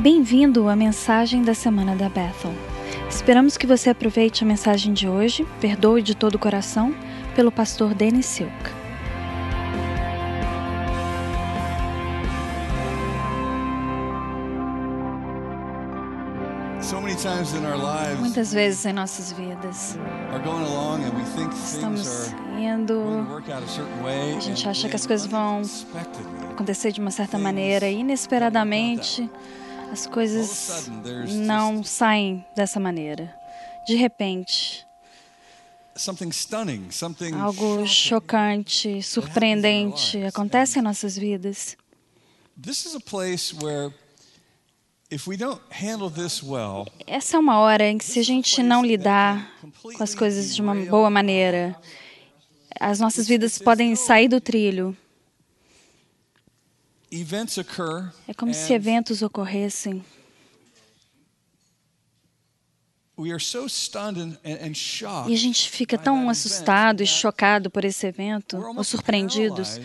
Bem-vindo à mensagem da semana da Bethel. Esperamos que você aproveite a mensagem de hoje, perdoe de todo o coração, pelo pastor Denis Silk. Muitas vezes em nossas vidas estamos indo a gente acha que as coisas vão acontecer de uma certa maneira inesperadamente as coisas não saem dessa maneira. De repente, algo chocante, surpreendente acontece em nossas vidas. Essa é uma hora em que, se a gente não lidar com as coisas de uma boa maneira, as nossas vidas podem sair do trilho. É como se eventos ocorressem we are so stunned and, and, and shocked. e a gente fica tão assustado e chocado por esse evento, ou surpreendidos,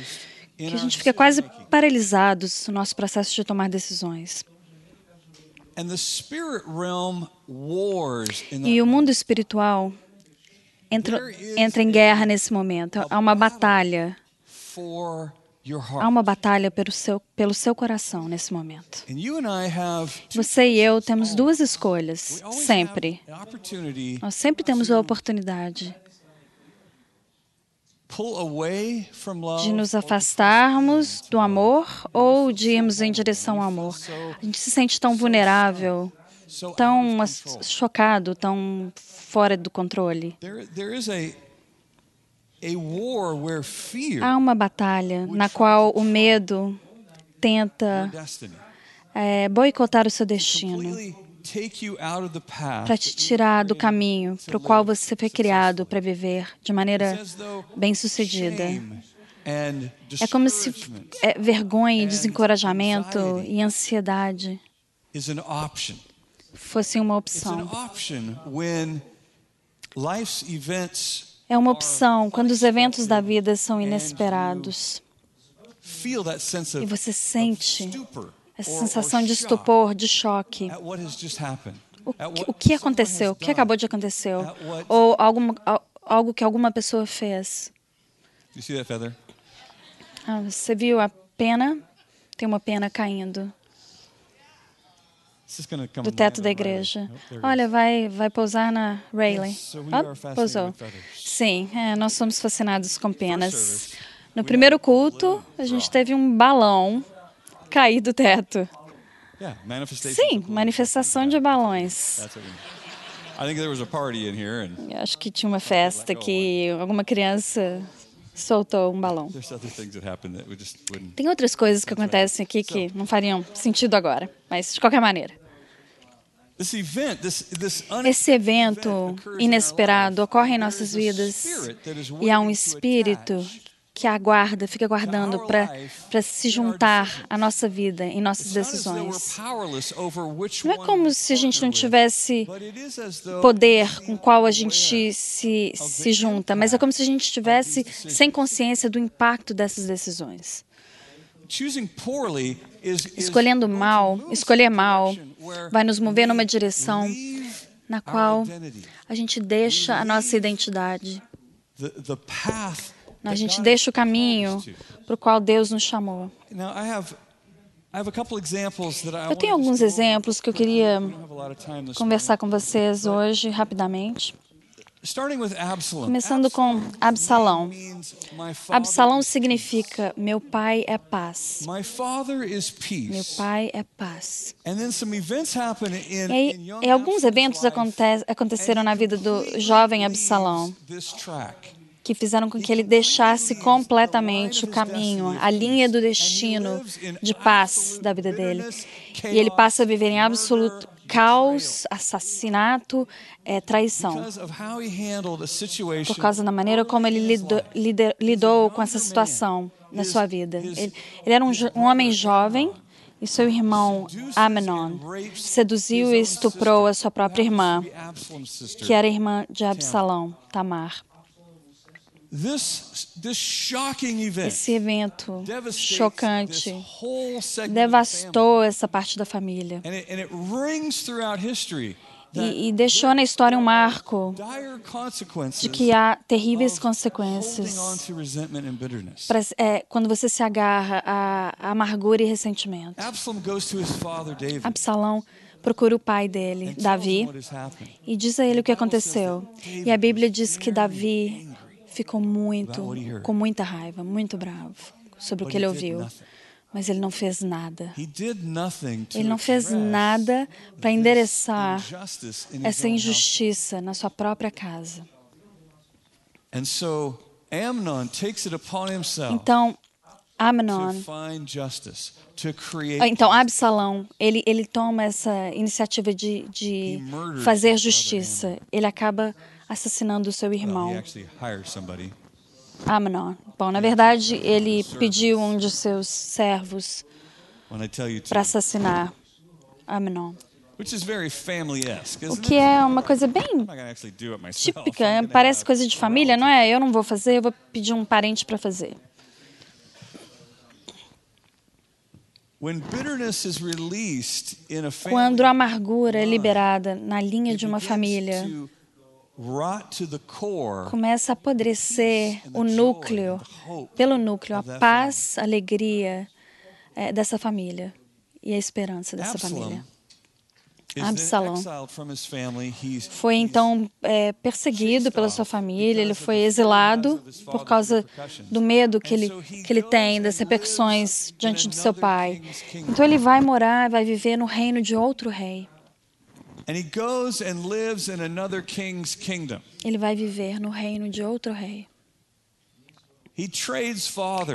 que a gente fica quase paralisados no nosso processo de tomar decisões. And the spirit realm wars in E o mundo espiritual entra, entra em guerra nesse momento. Há uma batalha. Há uma batalha pelo seu, pelo seu coração nesse momento. Você e eu temos duas escolhas, sempre. Nós sempre temos a oportunidade de nos afastarmos do amor ou de irmos em direção ao amor. A gente se sente tão vulnerável, tão chocado, tão fora do controle. Há uma batalha na qual o medo tenta é, boicotar o seu destino, para te tirar do caminho para o qual você foi criado para viver de maneira bem-sucedida. É como se é, vergonha, desencorajamento e ansiedade fossem uma opção. É uma opção quando os eventos da vida são inesperados e você sente essa sensação de estupor, de choque. O que, o que aconteceu? O que acabou de acontecer? Ou alguma, al- algo que alguma pessoa fez? Ah, você viu a pena? Tem uma pena caindo do teto da igreja. Oh, Olha, vai, vai pousar na are fascinated pousou. Sim, é, nós somos fascinados com penas. No primeiro culto, a gente teve um balão cair do teto. Sim, manifestação de balões. Eu acho que tinha uma festa que alguma criança soltou um balão. Tem outras coisas que acontecem aqui que não fariam sentido agora, mas de qualquer maneira. Esse evento inesperado ocorre em nossas vidas e há um espírito que aguarda, fica aguardando para se juntar à nossa vida, em nossas decisões. Não é como se a gente não tivesse poder com o qual a gente se, se junta, mas é como se a gente estivesse sem consciência do impacto dessas decisões. Escolhendo mal, escolher mal, vai nos mover numa direção na qual a gente deixa a nossa identidade, a gente deixa o caminho para o qual Deus nos chamou. Eu tenho alguns exemplos que eu queria conversar com vocês hoje rapidamente. Começando com Absalão. Absalão significa meu pai é paz. Meu pai é paz. E, e alguns eventos aconte aconteceram na vida do jovem Absalão que fizeram com que ele deixasse completamente o caminho, a linha do destino de paz da vida dele. E ele passa a viver em absoluto caos, assassinato, é, traição. Por causa da maneira como ele lidou, lidou com essa situação na sua vida. Ele, ele era um, um homem jovem e seu irmão Amnon seduziu e estuprou a sua própria irmã, que era irmã de Absalão, Tamar. Esse evento chocante devastou essa parte da família. E, e, deixou na história um marco de que há terríveis consequências pra, é, quando você se agarra a, a amargura e ressentimento. Absalão procura o pai dele, Davi, e diz a ele o que aconteceu. E a Bíblia diz que Davi ficou muito, com muita raiva, muito bravo sobre o que ele ouviu. Mas ele não fez nada. Ele não fez nada para endereçar essa injustiça na sua própria casa. Então, Amnon, então Absalão, ele, ele toma essa iniciativa de, de fazer justiça. Ele acaba assassinando o seu irmão. Amnon. Bom, na verdade, ele pediu um de seus servos para assassinar Amnon. O que é uma coisa bem típica, parece coisa de família, não é? Eu não vou fazer, eu vou pedir um parente para fazer. Quando a amargura é liberada na linha de uma família, começa a apodrecer o núcleo, pelo núcleo, a paz, a alegria é, dessa família e a esperança dessa família. Absalão foi então é, perseguido pela sua família, ele foi exilado por causa do medo que ele, que ele tem das repercussões diante de seu pai. Então ele vai morar, vai viver no reino de outro rei. Ele vai viver no reino de outro rei.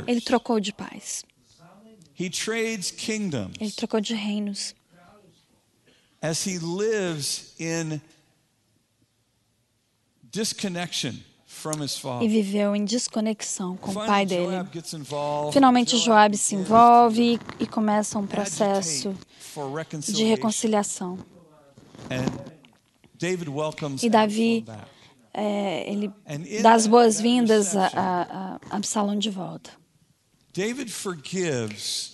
Ele trocou de paz. Ele trocou de reinos. As he lives in disconnection e viveu em desconexão com o pai dele. Finalmente, Joab se envolve e começa um processo de reconciliação. E Davi, é, ele dá as boas-vindas a, a, Absalão de volta.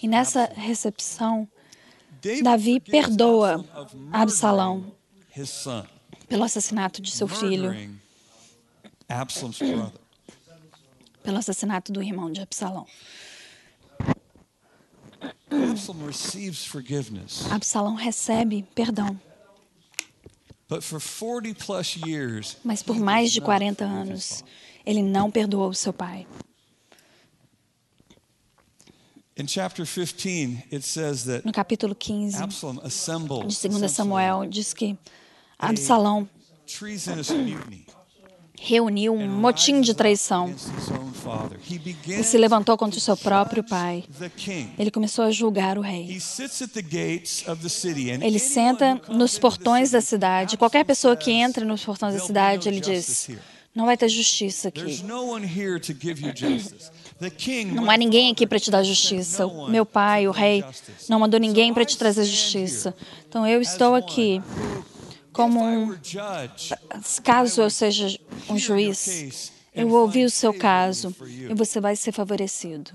E nessa recepção, Davi perdoa Absalão pelo assassinato de seu filho, pelo assassinato do irmão de Absalão. Absalão recebe perdão. Mas por mais de 40 anos, ele não perdoou seu pai. No capítulo 15 de 2 Samuel, diz que Absalão reuniu um motim de traição e se levantou contra o seu próprio pai. Ele começou a julgar o rei. Ele senta nos portões da cidade. Qualquer pessoa que entra nos portões da cidade, ele diz: Não vai ter justiça aqui. Não há ninguém aqui para te dar justiça. O meu pai, o rei, não mandou ninguém para te trazer justiça. Então eu estou aqui como um. Caso eu seja um juiz, eu ouvi o seu caso e você vai ser favorecido.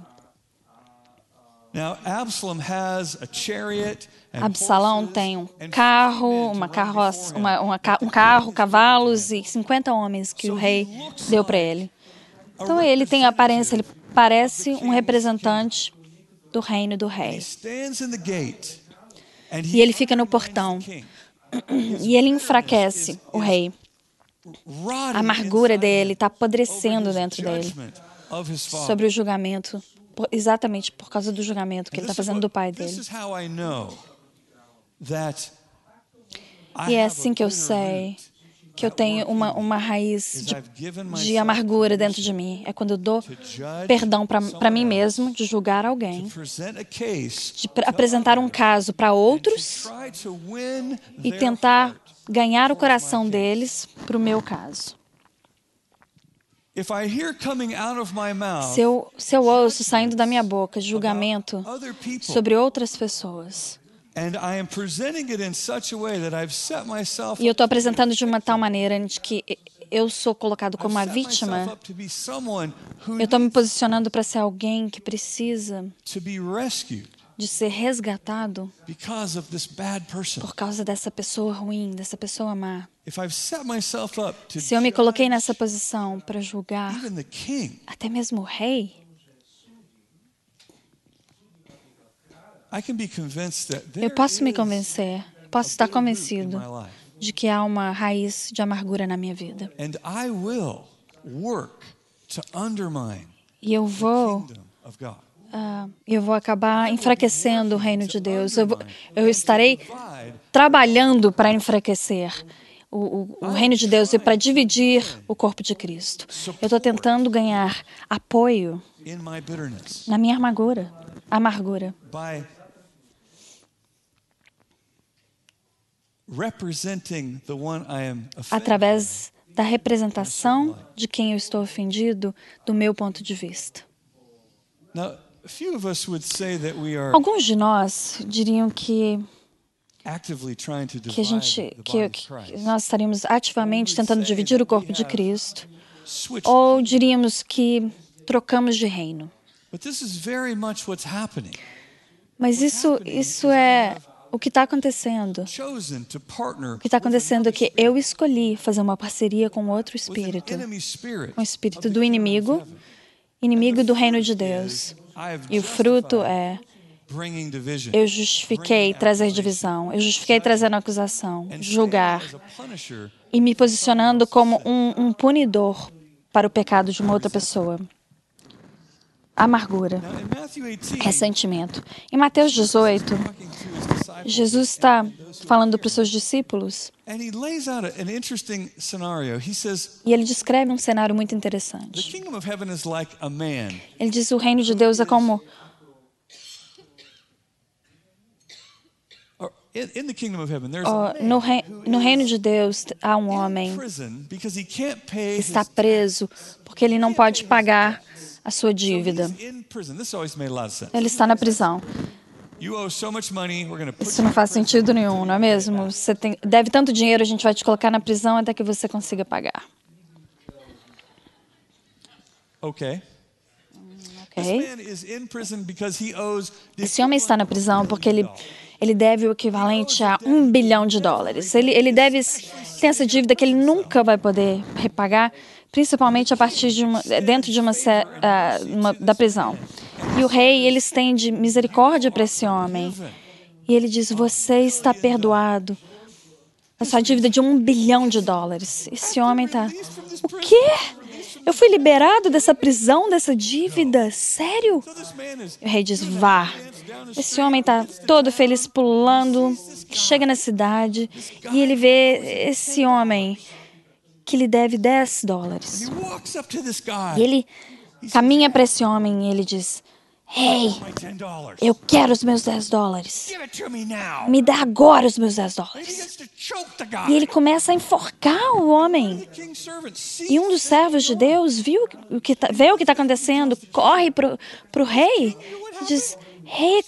Absalão tem um carro, uma carroça, uma, uma, um carro, cavalos e 50 homens que o rei deu para ele. Então ele tem a aparência, ele parece um representante do reino do rei. E ele fica no portão e ele enfraquece o rei. A amargura dele está apodrecendo dentro dele sobre o julgamento, exatamente por causa do julgamento que ele está fazendo do pai dele. E é assim que eu sei que eu tenho uma, uma raiz de, de amargura dentro de mim. É quando eu dou perdão para mim mesmo de julgar alguém, de apresentar um caso para outros e tentar ganhar o coração deles para o meu caso. Se eu, se eu ouço saindo da minha boca julgamento sobre outras pessoas, e eu estou apresentando de uma tal maneira de que eu sou colocado como uma vítima, eu estou me posicionando para ser alguém que precisa de ser resgatado por causa dessa pessoa ruim, dessa pessoa má. Se eu me coloquei nessa posição para julgar até mesmo o rei, eu posso me convencer, posso estar convencido de que há uma raiz de amargura na minha vida. E eu vou Uh, eu vou acabar enfraquecendo o reino de Deus. Eu, eu estarei trabalhando para enfraquecer o, o, o, reino de Deus e para dividir o corpo de Cristo. Eu estou tentando ganhar apoio na minha amargura, amargura através da representação de quem eu estou ofendido do meu ponto de vista. Alguns de nós diriam que que a gente que, que nós estaríamos ativamente tentando dividir o corpo de Cristo, ou diríamos que trocamos de reino. Mas isso isso é o que está acontecendo? O que está acontecendo é que eu escolhi fazer uma parceria com outro espírito, com o espírito do inimigo, inimigo do reino de Deus. E o fruto é eu justifiquei trazer divisão, eu justifiquei trazendo acusação, julgar e me posicionando como um, um punidor para o pecado de uma outra pessoa amargura, ressentimento. Em Mateus 18, Jesus está falando para os seus discípulos e ele descreve um cenário muito interessante. Ele diz: o reino de Deus é como Oh, no, rei, no, reino de Deus há um homem que está preso porque ele não pode pagar a sua dívida. Ele está na prisão. Isso não faz sentido nenhum, não é mesmo? Você tem, deve tanto dinheiro, a gente vai te colocar na prisão até que você consiga pagar. Ok. Esse homem está na prisão porque ele, ele deve o equivalente a um bilhão de dólares. Ele, ele deve tem essa dívida que ele nunca vai poder repagar principalmente a partir de uma, dentro de uma, uh, uma, da prisão. E o rei ele estende misericórdia para esse homem e ele diz: você está perdoado. A sua dívida de um bilhão de dólares. Esse homem está. O quê? Eu fui liberado dessa prisão, dessa dívida? Sério? O rei diz: vá. Esse homem está todo feliz pulando, chega na cidade e ele vê esse homem que lhe deve 10 dólares. E ele caminha para esse homem e ele diz: hey, eu quero os meus 10 dólares. Me dá agora os meus 10 dólares. E ele começa a enforcar o homem. E um dos servos de Deus viu o que tá, vê o que está acontecendo, corre para o rei e diz: Rei, hey,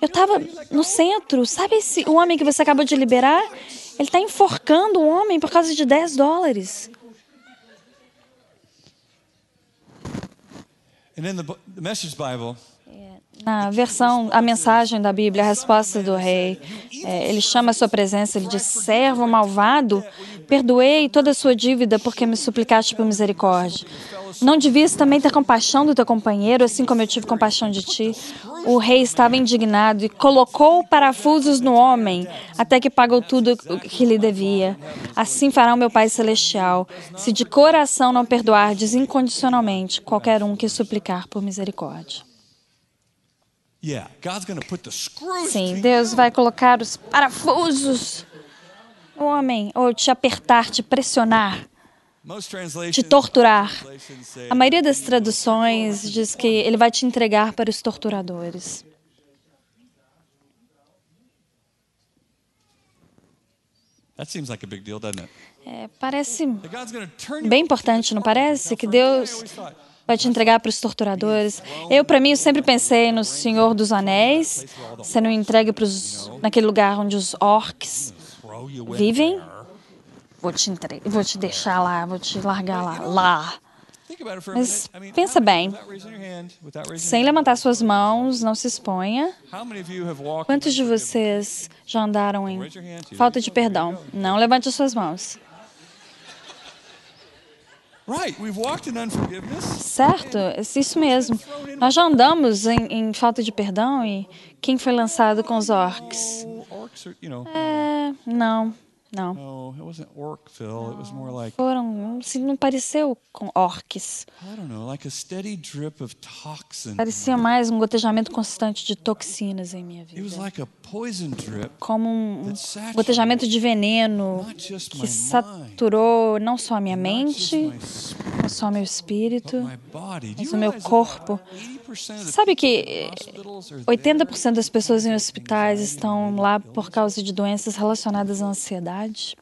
eu estava no centro. Sabe esse o homem que você acabou de liberar? Ele está enforcando o homem por causa de 10 dólares. Na versão, a mensagem da Bíblia, a resposta do rei, é, ele chama a sua presença, ele diz: servo malvado, perdoei toda a sua dívida porque me suplicaste por misericórdia. Não devias também ter compaixão do teu companheiro, assim como eu tive compaixão de ti? O rei estava indignado e colocou parafusos no homem, até que pagou tudo o que lhe devia. Assim fará o meu Pai Celestial, se de coração não perdoar incondicionalmente qualquer um que suplicar por misericórdia. Sim, Deus vai colocar os parafusos no homem, ou te apertar, te pressionar te torturar. A maioria das traduções diz que ele vai te entregar para os torturadores. É, parece bem importante, não parece? Que Deus vai te entregar para os torturadores. Eu, para mim, eu sempre pensei no Senhor dos Anéis, sendo entregue para os, naquele lugar onde os orcs vivem. vou te, entre... vou te deixar lá, vou te largar lá. Lá. Mas pensa bem, sem levantar suas mãos, não se exponha. Quantos de vocês já andaram em falta de perdão? Não levante suas mãos. Certo, é isso mesmo. Nós já andamos em, em, falta de perdão e quem foi lançado com os orcs? É, não. Não. No, it wasn't Phil. It was more like Foram, assim, não pareceu com orcs. I don't know, like a steady drip of toxin. Parecia mais um gotejamento constante de toxinas em minha vida. It was like a poison drip. Como um gotejamento de veneno que saturou não só a minha mente, não só meu espírito, mas o meu corpo. Sabe que 80% das pessoas em hospitais estão lá por causa de doenças relacionadas à ansiedade?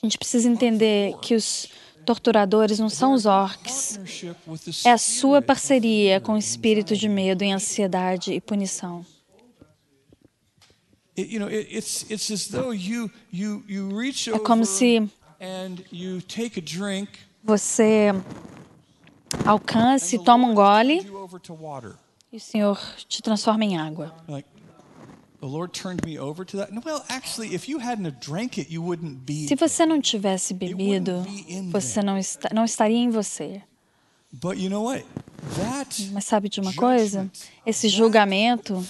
A gente precisa entender que os torturadores não são os orcs. É a sua parceria com o espírito de medo e ansiedade e punição. É como se você alcance, toma um gole e o Senhor te transforma em água. Se você não tivesse bebido, você não, está, não estaria em você. Mas sabe de uma coisa? Esse julgamento,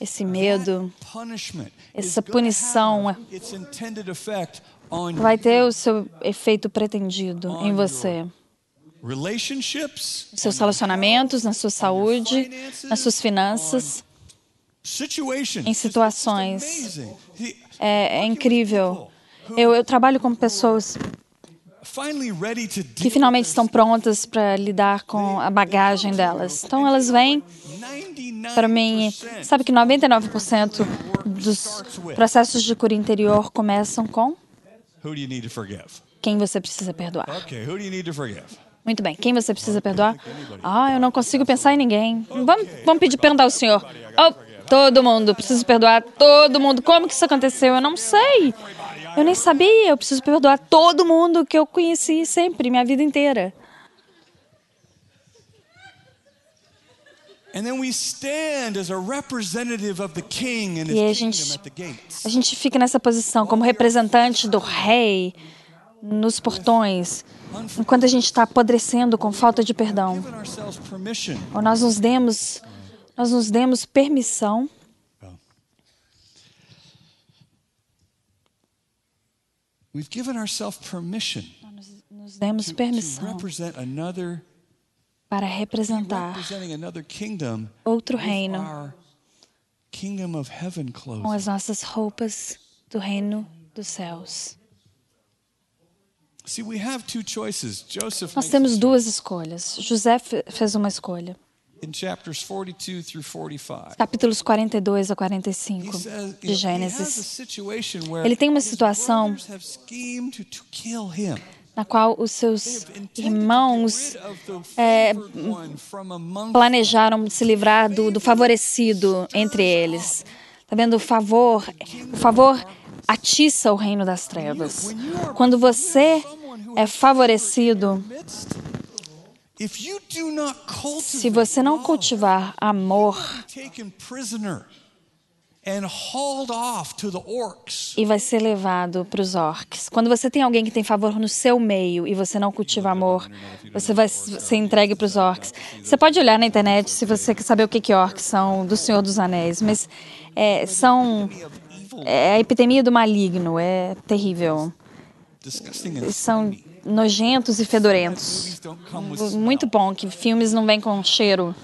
esse medo, essa punição vai ter o seu efeito pretendido em você. Seus relacionamentos, na sua saúde, nas suas finanças, em situações. É, é incrível. Eu, eu trabalho com pessoas que finalmente estão prontas para lidar com a bagagem delas. Então elas vêm para mim, sabe que 99% dos processos de cura interior começam com quem você precisa perdoar. Muito bem, quem você precisa perdoar? Ah, eu não consigo pensar em ninguém. Vamos, vamos pedir perdão ao Senhor. Oh, todo mundo, preciso perdoar todo mundo. Como que isso aconteceu? Eu não sei. Eu nem sabia. Eu preciso perdoar todo mundo que eu conheci sempre, minha vida inteira. E a gente, a gente fica nessa posição como representante do rei nos portões, enquanto a gente está apodrecendo com falta de perdão. Ou nós nos demos, nós nos demos permissão. We've given ourselves permission nós nos demos permissão para representar outro reino com as nossas roupas do reino dos céus. Nós temos duas escolhas. José fez uma escolha. Capítulos 42 a 45 de Gênesis. Ele tem uma situação na qual os seus irmãos é, planejaram se livrar do, do favorecido entre eles. Está vendo? O favor, o favor atiça o reino das trevas. Quando você é favorecido, se você não cultivar amor, e vai ser levado para os orcs. Quando você tem alguém que tem favor no seu meio e você não cultiva amor, você vai ser entregue para os orcs. Você pode olhar na internet se você quer saber o que, que orcs são do Senhor dos Anéis, mas é, são é a epidemia do maligno, é terrível. São nojentos e fedorentos. Muito bom que filmes não vêm com cheiro.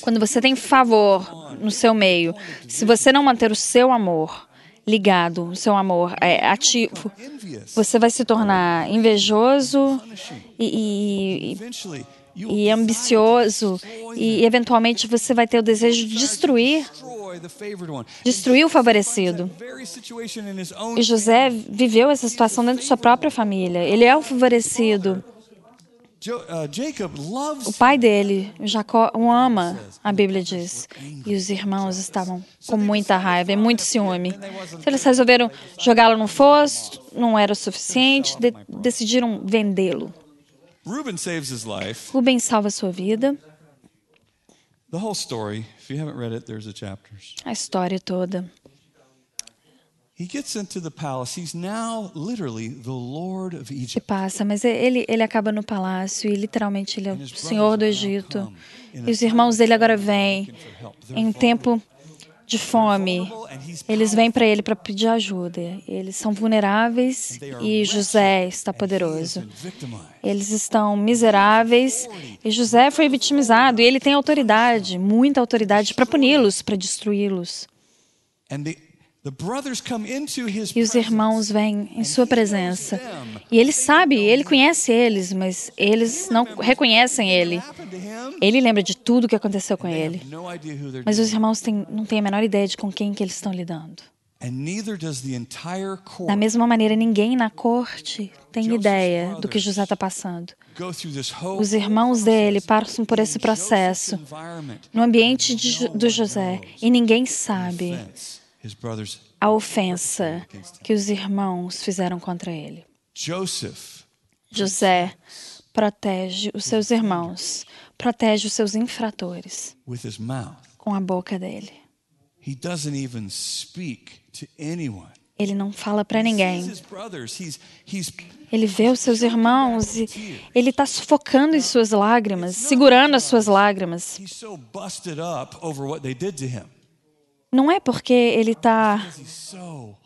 Quando você tem favor no seu meio, se você não manter o seu amor ligado, o seu amor é ativo, você vai se tornar invejoso e, e, e ambicioso e eventualmente você vai ter o desejo de destruir destruir o favorecido. E José viveu essa situação dentro de sua própria família. Ele é o favorecido. Uh, o pai dele, Jacó, o ama, a Bíblia diz. E os irmãos estavam com muita raiva e muito ciúme. Então, eles resolveram jogá-lo no fosso, não era o suficiente, de, decidiram vendê-lo. Ruben salva sua vida. A história toda. Egypt. passa, mas ele ele acaba no palácio e literalmente ele é o Senhor do Egito. E os irmãos dele agora vêm em um tempo de fome. Eles vêm para ele para pedir ajuda. Eles são vulneráveis e José está poderoso. Eles estão miseráveis e José foi vitimizado e ele tem autoridade, muita autoridade para puni-los, para destruí-los. E os irmãos vêm em sua presença. E ele sabe, ele conhece eles, mas eles não reconhecem ele. Ele lembra de tudo o que aconteceu com ele. Mas os irmãos têm, não têm a menor ideia de com quem que eles estão lidando. Da mesma maneira, ninguém na corte tem ideia do que José está passando. Os irmãos dele passam por esse processo no ambiente de, do José e ninguém sabe a ofensa que os irmãos fizeram contra ele. José protege os seus irmãos, protege os seus infratores com a boca dele. Ele não fala para ninguém. Ele vê os seus irmãos e ele está sufocando em suas lágrimas, segurando as suas lágrimas. Não é porque ele está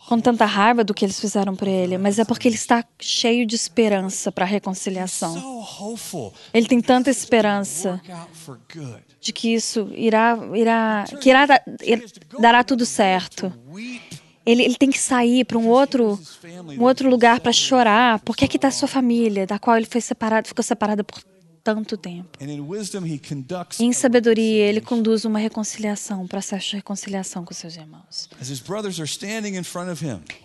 com tanta raiva do que eles fizeram por ele, mas é porque ele está cheio de esperança para a reconciliação. Ele tem tanta esperança de que isso irá, irá, que irá dará tudo certo. Ele, ele tem que sair para um outro, um outro lugar para chorar, porque aqui está a sua família, da qual ele foi separado, ficou separada por tanto tempo. Em sabedoria, ele conduz uma reconciliação, um processo de reconciliação com seus irmãos.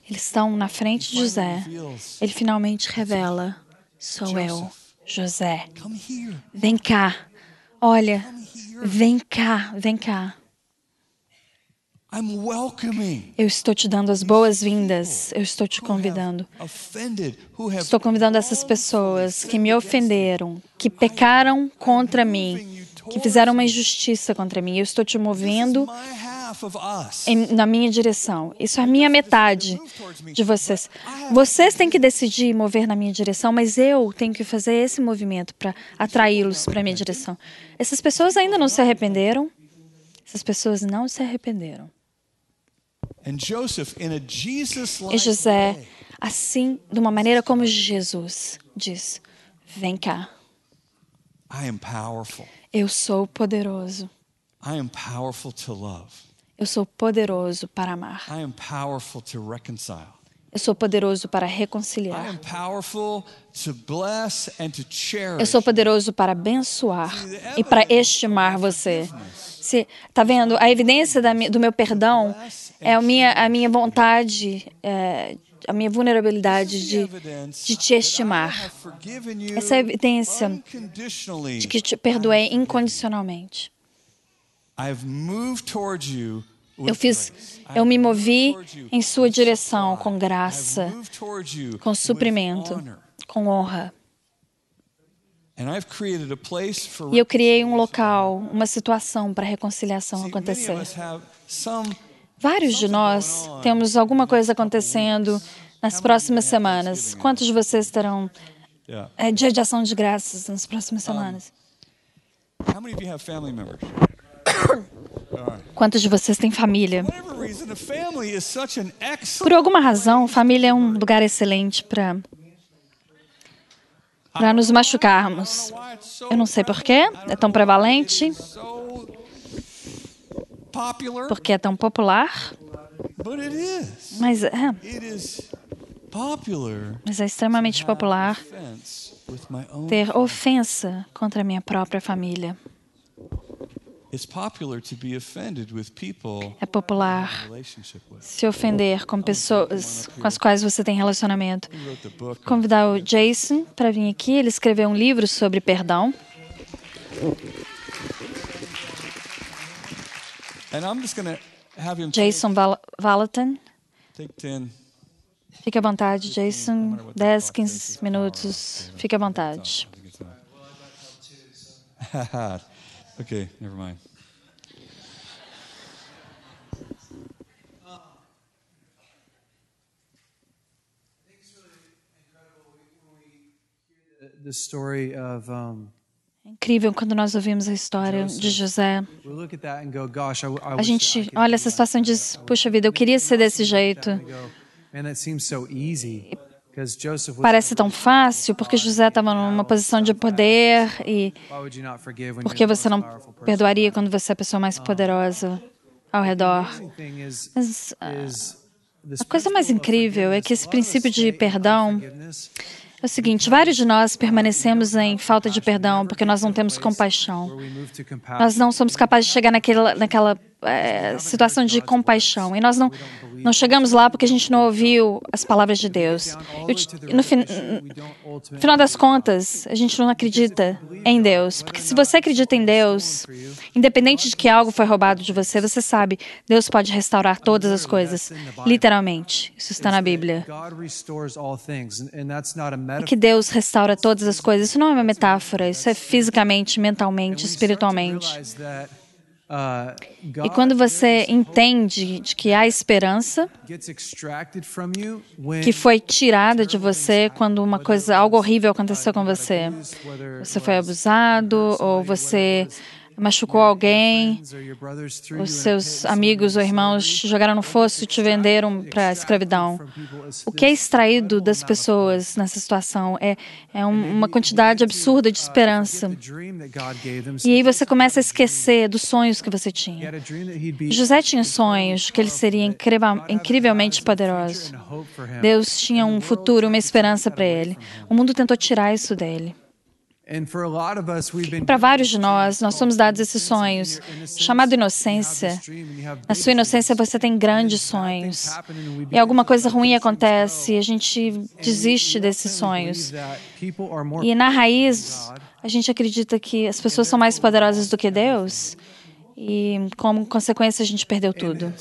Eles estão na frente de José. Ele finalmente revela: Sou eu, José. Vem cá. Olha, vem cá, vem cá. Eu estou te dando as boas-vindas. Eu estou te convidando. Estou convidando essas pessoas que me ofenderam, que pecaram contra mim, que fizeram uma injustiça contra mim. Eu estou te movendo em, na minha direção. Isso é a minha metade de vocês. Vocês têm que decidir mover na minha direção, mas eu tenho que fazer esse movimento para atraí-los para a minha direção. Essas pessoas ainda não se arrependeram. Essas pessoas não se arrependeram. E José, assim, de uma maneira como Jesus diz: Vem cá. Eu sou poderoso. Eu sou poderoso para amar. Eu sou poderoso para reconciliar. Eu sou poderoso para abençoar e para estimar você. Se tá vendo a evidência da, do meu perdão é a minha a minha vontade, é, a minha vulnerabilidade de, de te estimar. Essa é a evidência de que te perdoei incondicionalmente. Eu fiz, eu me movi em sua direção com graça, com suprimento, com honra. E eu criei um local, uma situação para a reconciliação acontecer. Vários de nós temos alguma coisa acontecendo nas próximas semanas. Quantos de vocês terão é, dia de ação de graças nas próximas semanas? Quantos de vocês têm família? Por alguma razão, família é um lugar excelente para para nos machucarmos. Eu não sei porquê, é tão prevalente. Porque é tão popular. Mas é. Mas é extremamente popular ter ofensa contra a minha própria família. É popular se ofender com pessoas com as quais você tem relacionamento. Convidar o Jason para vir aqui. Ele escreveu um livro sobre perdão. Jason Valatin. Fique à vontade, Jason. 10, 15 minutos. Fique à vontade. okay, never mind. The story of um, é incrível quando nós ouvimos a história de José. A gente olha essa situação e diz: puxa vida, eu queria ser desse jeito. Parece tão fácil porque José estava numa posição de poder e por que você não perdoaria quando você é a pessoa mais poderosa ao redor? Mas a coisa mais incrível é que esse princípio de perdão é o seguinte: vários de nós permanecemos em falta de perdão porque nós não temos compaixão. Nós não somos capazes de chegar naquela, naquela é, situação de compaixão. E nós não, não chegamos lá porque a gente não ouviu as palavras de Deus. Eu, no, fin, final das contas, a gente não acredita em Deus. Porque se você acredita em Deus, independente de que algo foi roubado de você, você sabe, Deus pode restaurar todas as coisas. Literalmente. Isso está na Bíblia. E que Deus restaura todas as coisas. Isso não é uma metáfora. Isso é fisicamente, mentalmente, espiritualmente. Uh, e quando você entende de que há esperança que foi tirada de você quando uma coisa, algo horrível aconteceu com você, você foi abusado ou você machucou alguém, os seus amigos ou irmãos te jogaram no fosso e te venderam para a escravidão. O que é extraído das pessoas nessa situação é, é uma quantidade absurda de esperança. E aí você começa a esquecer dos sonhos que você tinha. José tinha sonhos que ele seria incrivelmente poderoso. Deus tinha um futuro, uma esperança para ele. O mundo tentou tirar isso dele. Para vários de nós, nós somos dados esses sonhos, chamado inocência. Na sua inocência, você tem grandes sonhos. E alguma coisa ruim acontece e a gente desiste desses sonhos. E na raiz, a gente acredita que as pessoas são mais poderosas do que Deus. E como consequência a gente perdeu tudo.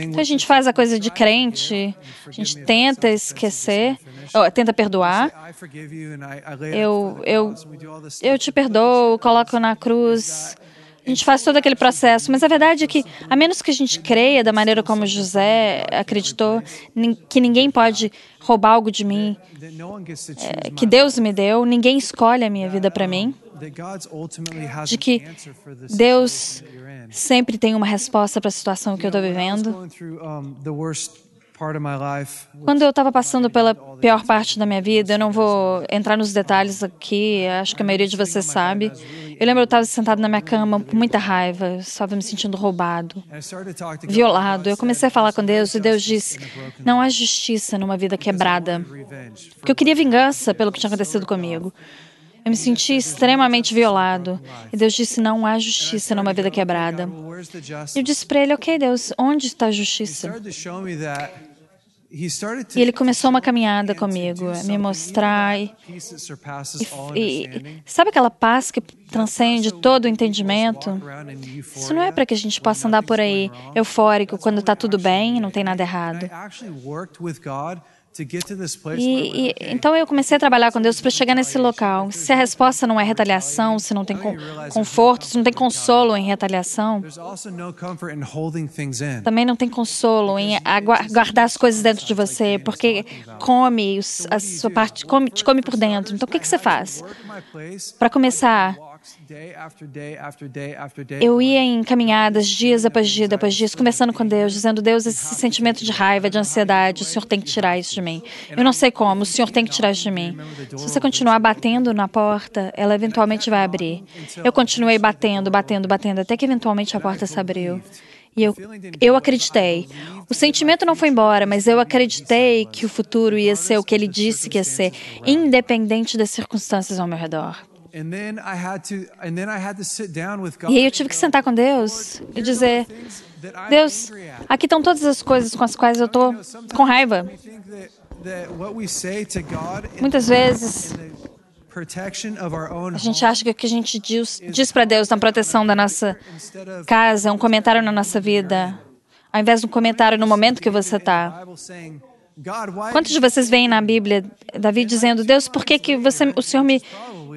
Então a gente faz a coisa de crente, a gente tenta esquecer, tenta perdoar. Eu, eu, eu te perdoo, coloco na cruz. A gente faz todo aquele processo, mas a verdade é que, a menos que a gente creia da maneira como José acreditou, que ninguém pode roubar algo de mim, é, que Deus me deu, ninguém escolhe a minha vida para mim de que Deus sempre tem uma resposta para a situação que eu estou vivendo. Quando eu estava passando pela pior parte da minha vida, eu não vou entrar nos detalhes aqui, acho que a maioria de vocês sabe. Eu lembro eu estava sentado na minha cama com muita raiva, estava me sentindo roubado, violado. Eu comecei a falar com Deus e Deus disse: Não há justiça numa vida quebrada. Porque eu queria vingança pelo que tinha acontecido comigo. Eu me senti extremamente violado. E Deus disse: Não há justiça numa vida quebrada. Eu disse para ele: Ok, Deus, onde está a justiça? E ele começou uma caminhada comigo, a me mostrar. E, e, e, sabe aquela paz que transcende todo o entendimento? Isso não é para que a gente possa andar por aí eufórico quando está tudo bem e não tem nada errado. E, e, então eu comecei a trabalhar com Deus para chegar nesse local. Se a resposta não é retaliação, se não tem conforto, se não tem consolo em retaliação, também não tem consolo em guardar as coisas dentro de você, porque come a sua parte, come, te come por dentro. Então o que, que você faz? Para começar, eu ia em caminhadas dias após dia, após dias, conversando com Deus, dizendo: Deus, esse sentimento de raiva, de ansiedade, o Senhor tem que tirar isso de mim. Eu não sei como, o Senhor tem que tirar isso de mim. Se você continuar batendo na porta, ela eventualmente vai abrir. Eu continuei batendo, batendo, batendo, até que eventualmente a porta se abriu. E eu, eu acreditei. O sentimento não foi embora, mas eu acreditei que o futuro ia ser o que ele disse que ia ser, independente das circunstâncias ao meu redor. E aí eu tive que sentar com Deus e dizer: Deus, aqui estão todas as coisas com as quais eu estou com raiva. Muitas vezes a gente acha que o que a gente diz, diz para Deus na proteção da nossa casa é um comentário na nossa vida, ao invés de um comentário no momento que você está. Quantos de vocês veem na Bíblia Davi dizendo, Deus, por que, que você, o Senhor me,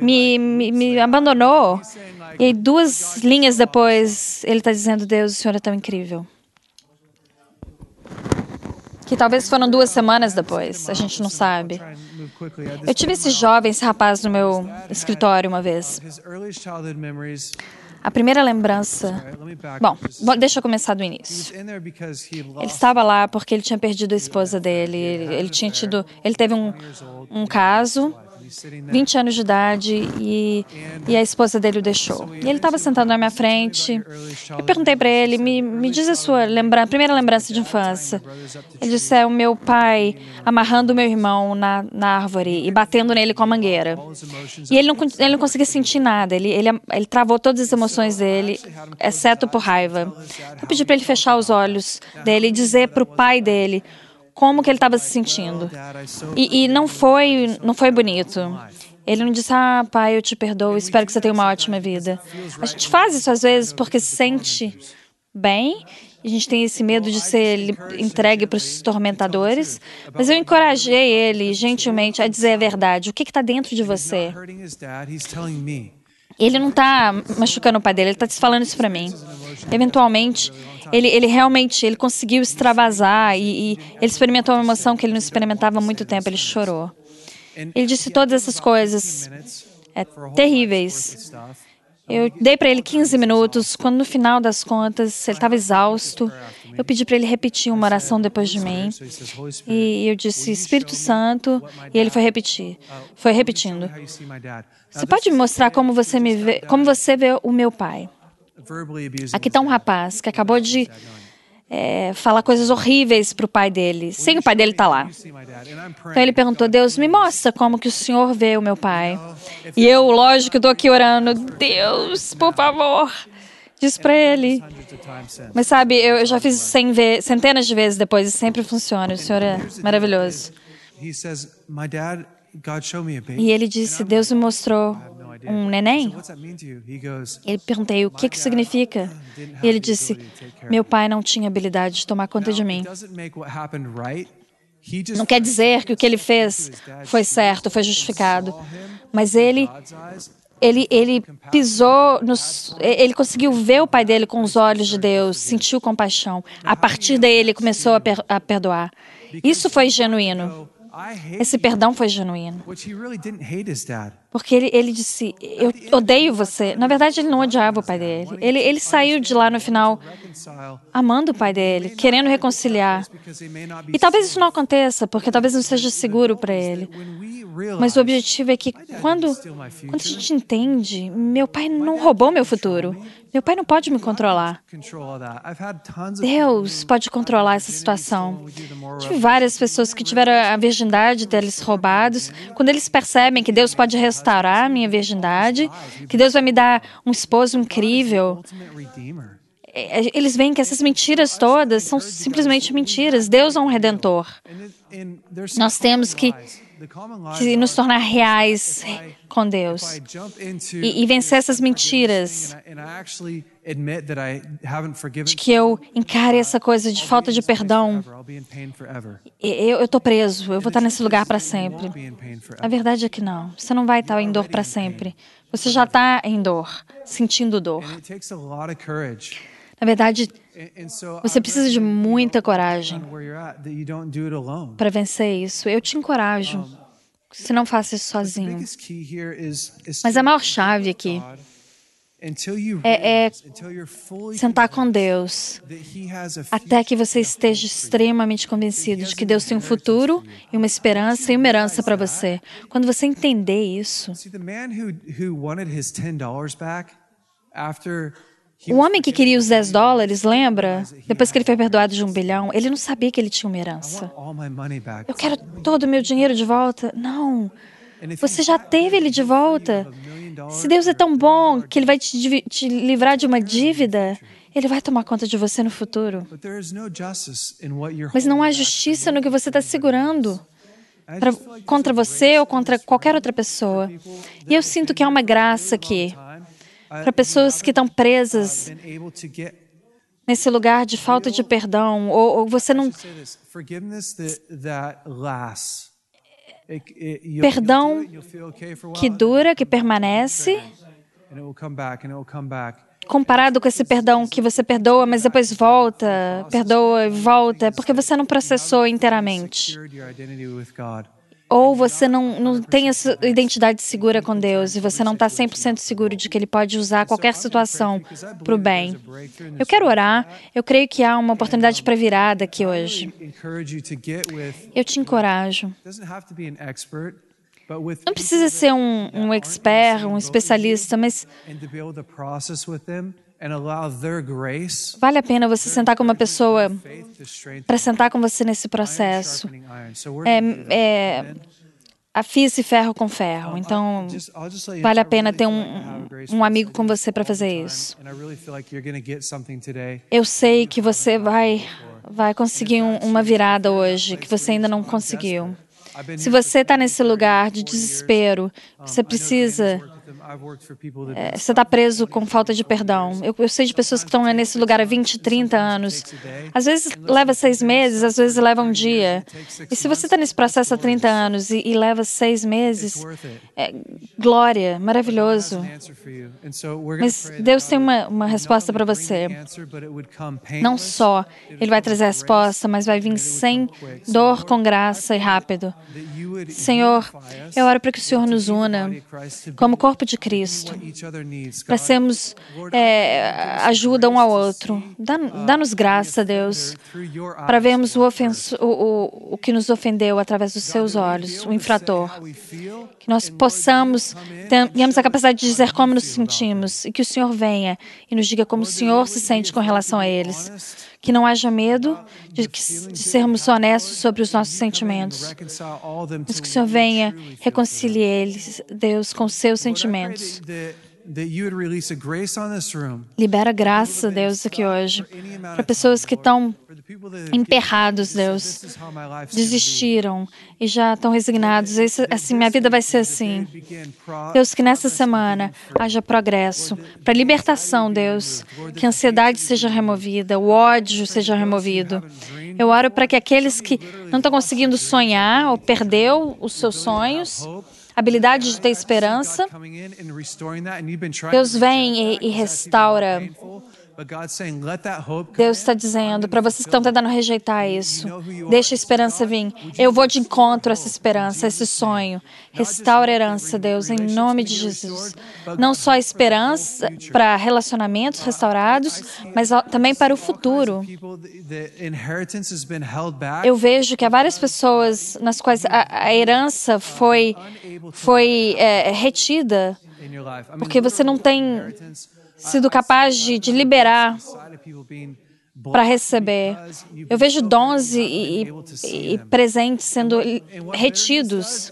me, me, me abandonou? E aí, duas linhas depois, ele está dizendo, Deus, o Senhor é tão incrível. Que talvez foram duas semanas depois, a gente não sabe. Eu tive esse jovem, esse rapaz no meu escritório uma vez. A primeira lembrança. Bom, deixa eu começar do início. Ele estava lá porque ele tinha perdido a esposa dele. Ele tinha tido. Ele teve um, um caso 20 anos de idade, e, e a esposa dele o deixou. E ele estava sentado na minha frente. Eu perguntei para ele: me, me diz a sua lembra primeira lembrança de infância. Ele disse: é o meu pai amarrando o meu irmão na, na árvore e batendo nele com a mangueira. E ele não, ele não conseguia sentir nada, ele, ele, ele travou todas as emoções dele, exceto por raiva. Eu pedi para ele fechar os olhos dele e dizer para o pai dele como que ele estava se sentindo. E, e, não foi não foi bonito. Ele não disse, ah, pai, eu te perdoo, espero que você tenha uma ótima vida. A gente faz isso às vezes porque se sente bem, a gente tem esse medo de ser entregue para os tormentadores, mas eu encorajei ele gentilmente a dizer a verdade. O que está dentro de você? Ele não está machucando o pai dele, ele está falando isso para mim. Eventualmente, ele, ele realmente ele conseguiu extravasar e, e ele experimentou uma emoção que ele não experimentava há muito tempo. Ele chorou. Ele disse todas essas coisas é, terríveis. Eu dei para ele 15 minutos. Quando no final das contas ele estava exausto, eu pedi para ele repetir uma oração depois de mim. E eu disse Espírito Santo, e ele foi repetir. Foi repetindo. Você pode me mostrar como você me vê, como você vê o meu pai? Aqui está um rapaz que acabou de é, falar coisas horríveis para o pai dele, sem o pai dele tá lá. Então ele perguntou: Deus, me mostra como que o Senhor vê o meu pai. E eu, lógico, estou aqui orando: Deus, por favor, diz para ele. Mas sabe, eu já fiz centenas de vezes depois e sempre funciona. O Senhor é maravilhoso. E ele disse: Deus me mostrou um neném. Ele perguntei o que que significa. E ele disse: Meu pai não tinha habilidade de tomar conta de mim. Não quer dizer que o que ele fez foi certo, foi justificado, mas ele ele, ele pisou, nos, ele conseguiu ver o pai dele com os olhos de Deus, sentiu compaixão. A partir daí, ele começou a, per, a perdoar. Isso foi genuíno. Esse perdão foi genuíno. Porque ele, ele disse: Eu odeio você. Na verdade, ele não odiava o pai dele. Ele, ele saiu de lá no final amando o pai dele, querendo reconciliar. E talvez isso não aconteça, porque talvez não seja seguro para ele. Mas o objetivo é que quando, quando a gente entende, meu pai não roubou meu futuro. Meu pai não pode me controlar. Deus pode controlar essa situação. Tive várias pessoas que tiveram a virgindade deles roubados. Quando eles percebem que Deus pode restaurar a minha virgindade, que Deus vai me dar um esposo incrível, é, é, eles veem que essas mentiras todas são simplesmente mentiras. Deus é um redentor. Nós temos que que nos tornar reais com Deus e, e vencer essas mentiras de que eu encare essa coisa de falta de perdão. Eu estou preso, eu vou estar nesse lugar para sempre. A verdade é que não. Você não vai estar em dor para sempre. Você já está em dor, sentindo dor. Na verdade, você precisa de muita coragem para vencer isso. Eu te encorajo. Você não faça isso sozinho. Mas a maior chave aqui é, é sentar com Deus até que você esteja extremamente convencido de que Deus tem um futuro e uma esperança e uma herança para você. Quando você entender isso, o homem que queria os 10 dólares, lembra? Depois que ele foi perdoado de um bilhão, ele não sabia que ele tinha uma herança. Eu quero todo o meu dinheiro de volta. Não. Você já teve ele de volta. Se Deus é tão bom que ele vai te, te livrar de uma dívida, ele vai tomar conta de você no futuro. Mas não há justiça no que você está segurando pra, contra você ou contra qualquer outra pessoa. E eu sinto que há uma graça aqui para pessoas que estão presas nesse lugar de falta de perdão, ou, ou você não. Perdão que dura, que permanece, comparado com esse perdão que você perdoa, mas depois volta, perdoa e volta, é porque você não processou inteiramente ou você não, não tem essa identidade segura com Deus e você não está 100% seguro de que Ele pode usar qualquer situação para o bem. Eu quero orar. Eu creio que há uma oportunidade para virada aqui hoje. Eu te encorajo. Não precisa ser um, um expert, um especialista, mas Vale a pena você sentar com uma pessoa para sentar com você nesse processo. É, é, afie-se ferro com ferro. Então, vale a pena ter um, um amigo com você para fazer isso. Eu sei que você vai, vai conseguir um, uma virada hoje, que você ainda não conseguiu. Se você está nesse lugar de desespero, você precisa é, você está preso com falta de perdão. Eu, eu sei de pessoas que estão nesse lugar há 20, 30 anos. Às vezes leva seis meses, às vezes leva um dia. E se você está nesse processo há 30 anos e, e leva seis meses, é, glória, maravilhoso. Mas Deus tem uma, uma resposta para você. Não só Ele vai trazer a resposta, mas vai vir sem dor, com graça e rápido. Senhor, eu oro para que o Senhor nos una como corpo de Cristo, para sermos é, ajuda um ao outro. Dá-nos graça, Deus, para vermos o, ofenso, o, o, o que nos ofendeu através dos seus olhos, o infrator. Que nós possamos, tenhamos a capacidade de dizer como nos sentimos e que o Senhor venha e nos diga como o Senhor se sente com relação a eles que não haja medo de, de, sermos honestos sobre os nossos sentimentos. Mas que o Senhor venha reconciliar eles, Deus, com seus sentimentos. Libera graça, Deus, aqui hoje, para pessoas que estão emperrados, Deus, desistiram e já estão resignados. Esse, assim, minha vida vai ser assim. Deus, que nessa semana haja progresso para libertação, Deus, que a ansiedade seja removida, o ódio seja removido. Eu oro para que aqueles que não estão conseguindo sonhar ou perdeu os seus sonhos habilidade de ter esperança. Deus vem e, e restaura Deus está dizendo para vocês que estão tentando rejeitar isso, deixa a esperança vir. Eu vou de encontro a essa esperança, a esse sonho. Restaura a herança, Deus, em nome de Jesus. Não só a esperança para relacionamentos restaurados, mas também para o futuro. Eu vejo que há várias pessoas nas quais a, a herança foi, foi é, retida porque você não tem sido capaz de, de liberar para receber. Eu vejo dons e, e, e, presentes sendo retidos.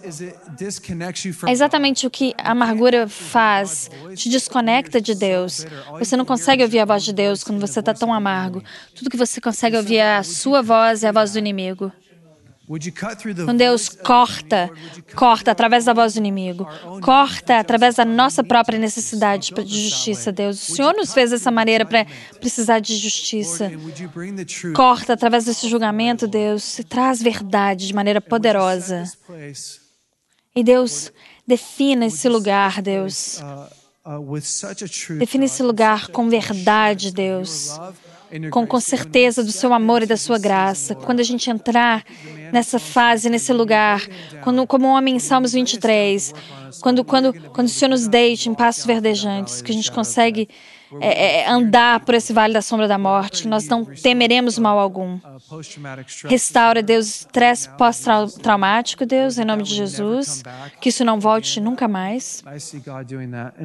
É exatamente o que a amargura faz. Te desconecta de Deus. Você não consegue ouvir a voz de Deus quando você está tão amargo. Tudo que você consegue ouvir é a sua voz e a voz do inimigo. Quando Deus corta, corta através da voz do inimigo, corta através da nossa própria necessidade de justiça, Deus. O Senhor nos fez dessa maneira para precisar de justiça. Corta através desse julgamento, Deus, e traz verdade de maneira poderosa. E Deus, defina esse lugar, Deus. Define esse lugar com verdade, Deus com, com certeza do seu amor e da sua graça. Quando a gente entrar nessa fase, nesse lugar, quando, como o homem em Salmos 23, quando, quando, quando o Senhor nos deite em passos verdejantes, que a gente consegue é, é, andar por esse vale da sombra da morte, nós não temeremos mal algum. Restaura, Deus, estresse pós-traumático, Deus, em nome de Jesus, que isso não volte nunca mais.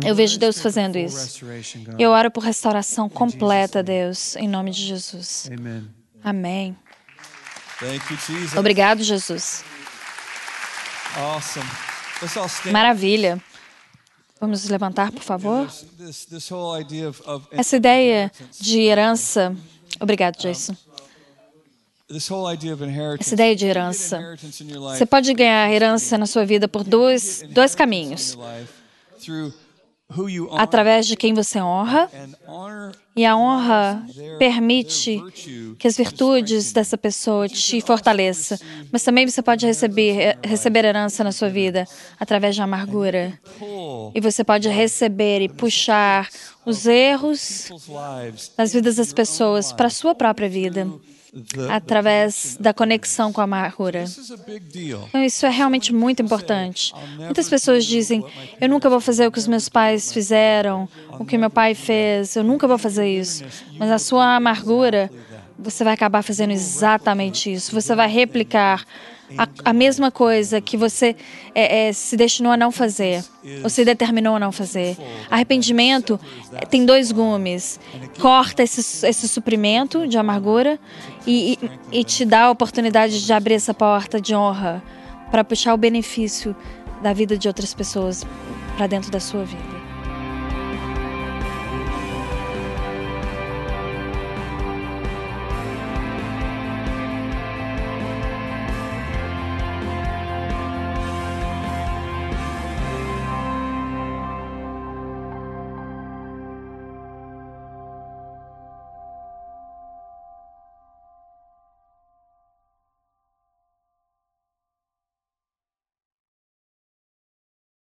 Eu vejo Deus fazendo isso. Eu oro por restauração completa, Deus, em nome de Jesus. Amém. Obrigado, Jesus. Maravilha. Vamos levantar, por favor. Essa ideia de herança. Obrigado, Jason. Essa ideia de herança. Você pode ganhar herança na sua vida por dois, dois caminhos através de quem você honra, e a honra permite que as virtudes dessa pessoa te fortaleça. Mas também você pode receber, receber herança na sua vida através de amargura. E você pode receber e puxar os erros das vidas das pessoas para a sua própria vida através da conexão com a amargura. Então, isso é realmente muito importante. Muitas pessoas dizem: Eu nunca vou fazer o que os meus pais fizeram, o que meu pai fez, eu nunca vou fazer isso. Mas a sua amargura, você vai acabar fazendo exatamente isso. Você vai replicar a, a mesma coisa que você é, é, se destinou a não fazer, ou se determinou a não fazer. Arrependimento é, tem dois gumes: corta esse, esse suprimento de amargura e, e, e te dá a oportunidade de abrir essa porta de honra para puxar o benefício da vida de outras pessoas para dentro da sua vida.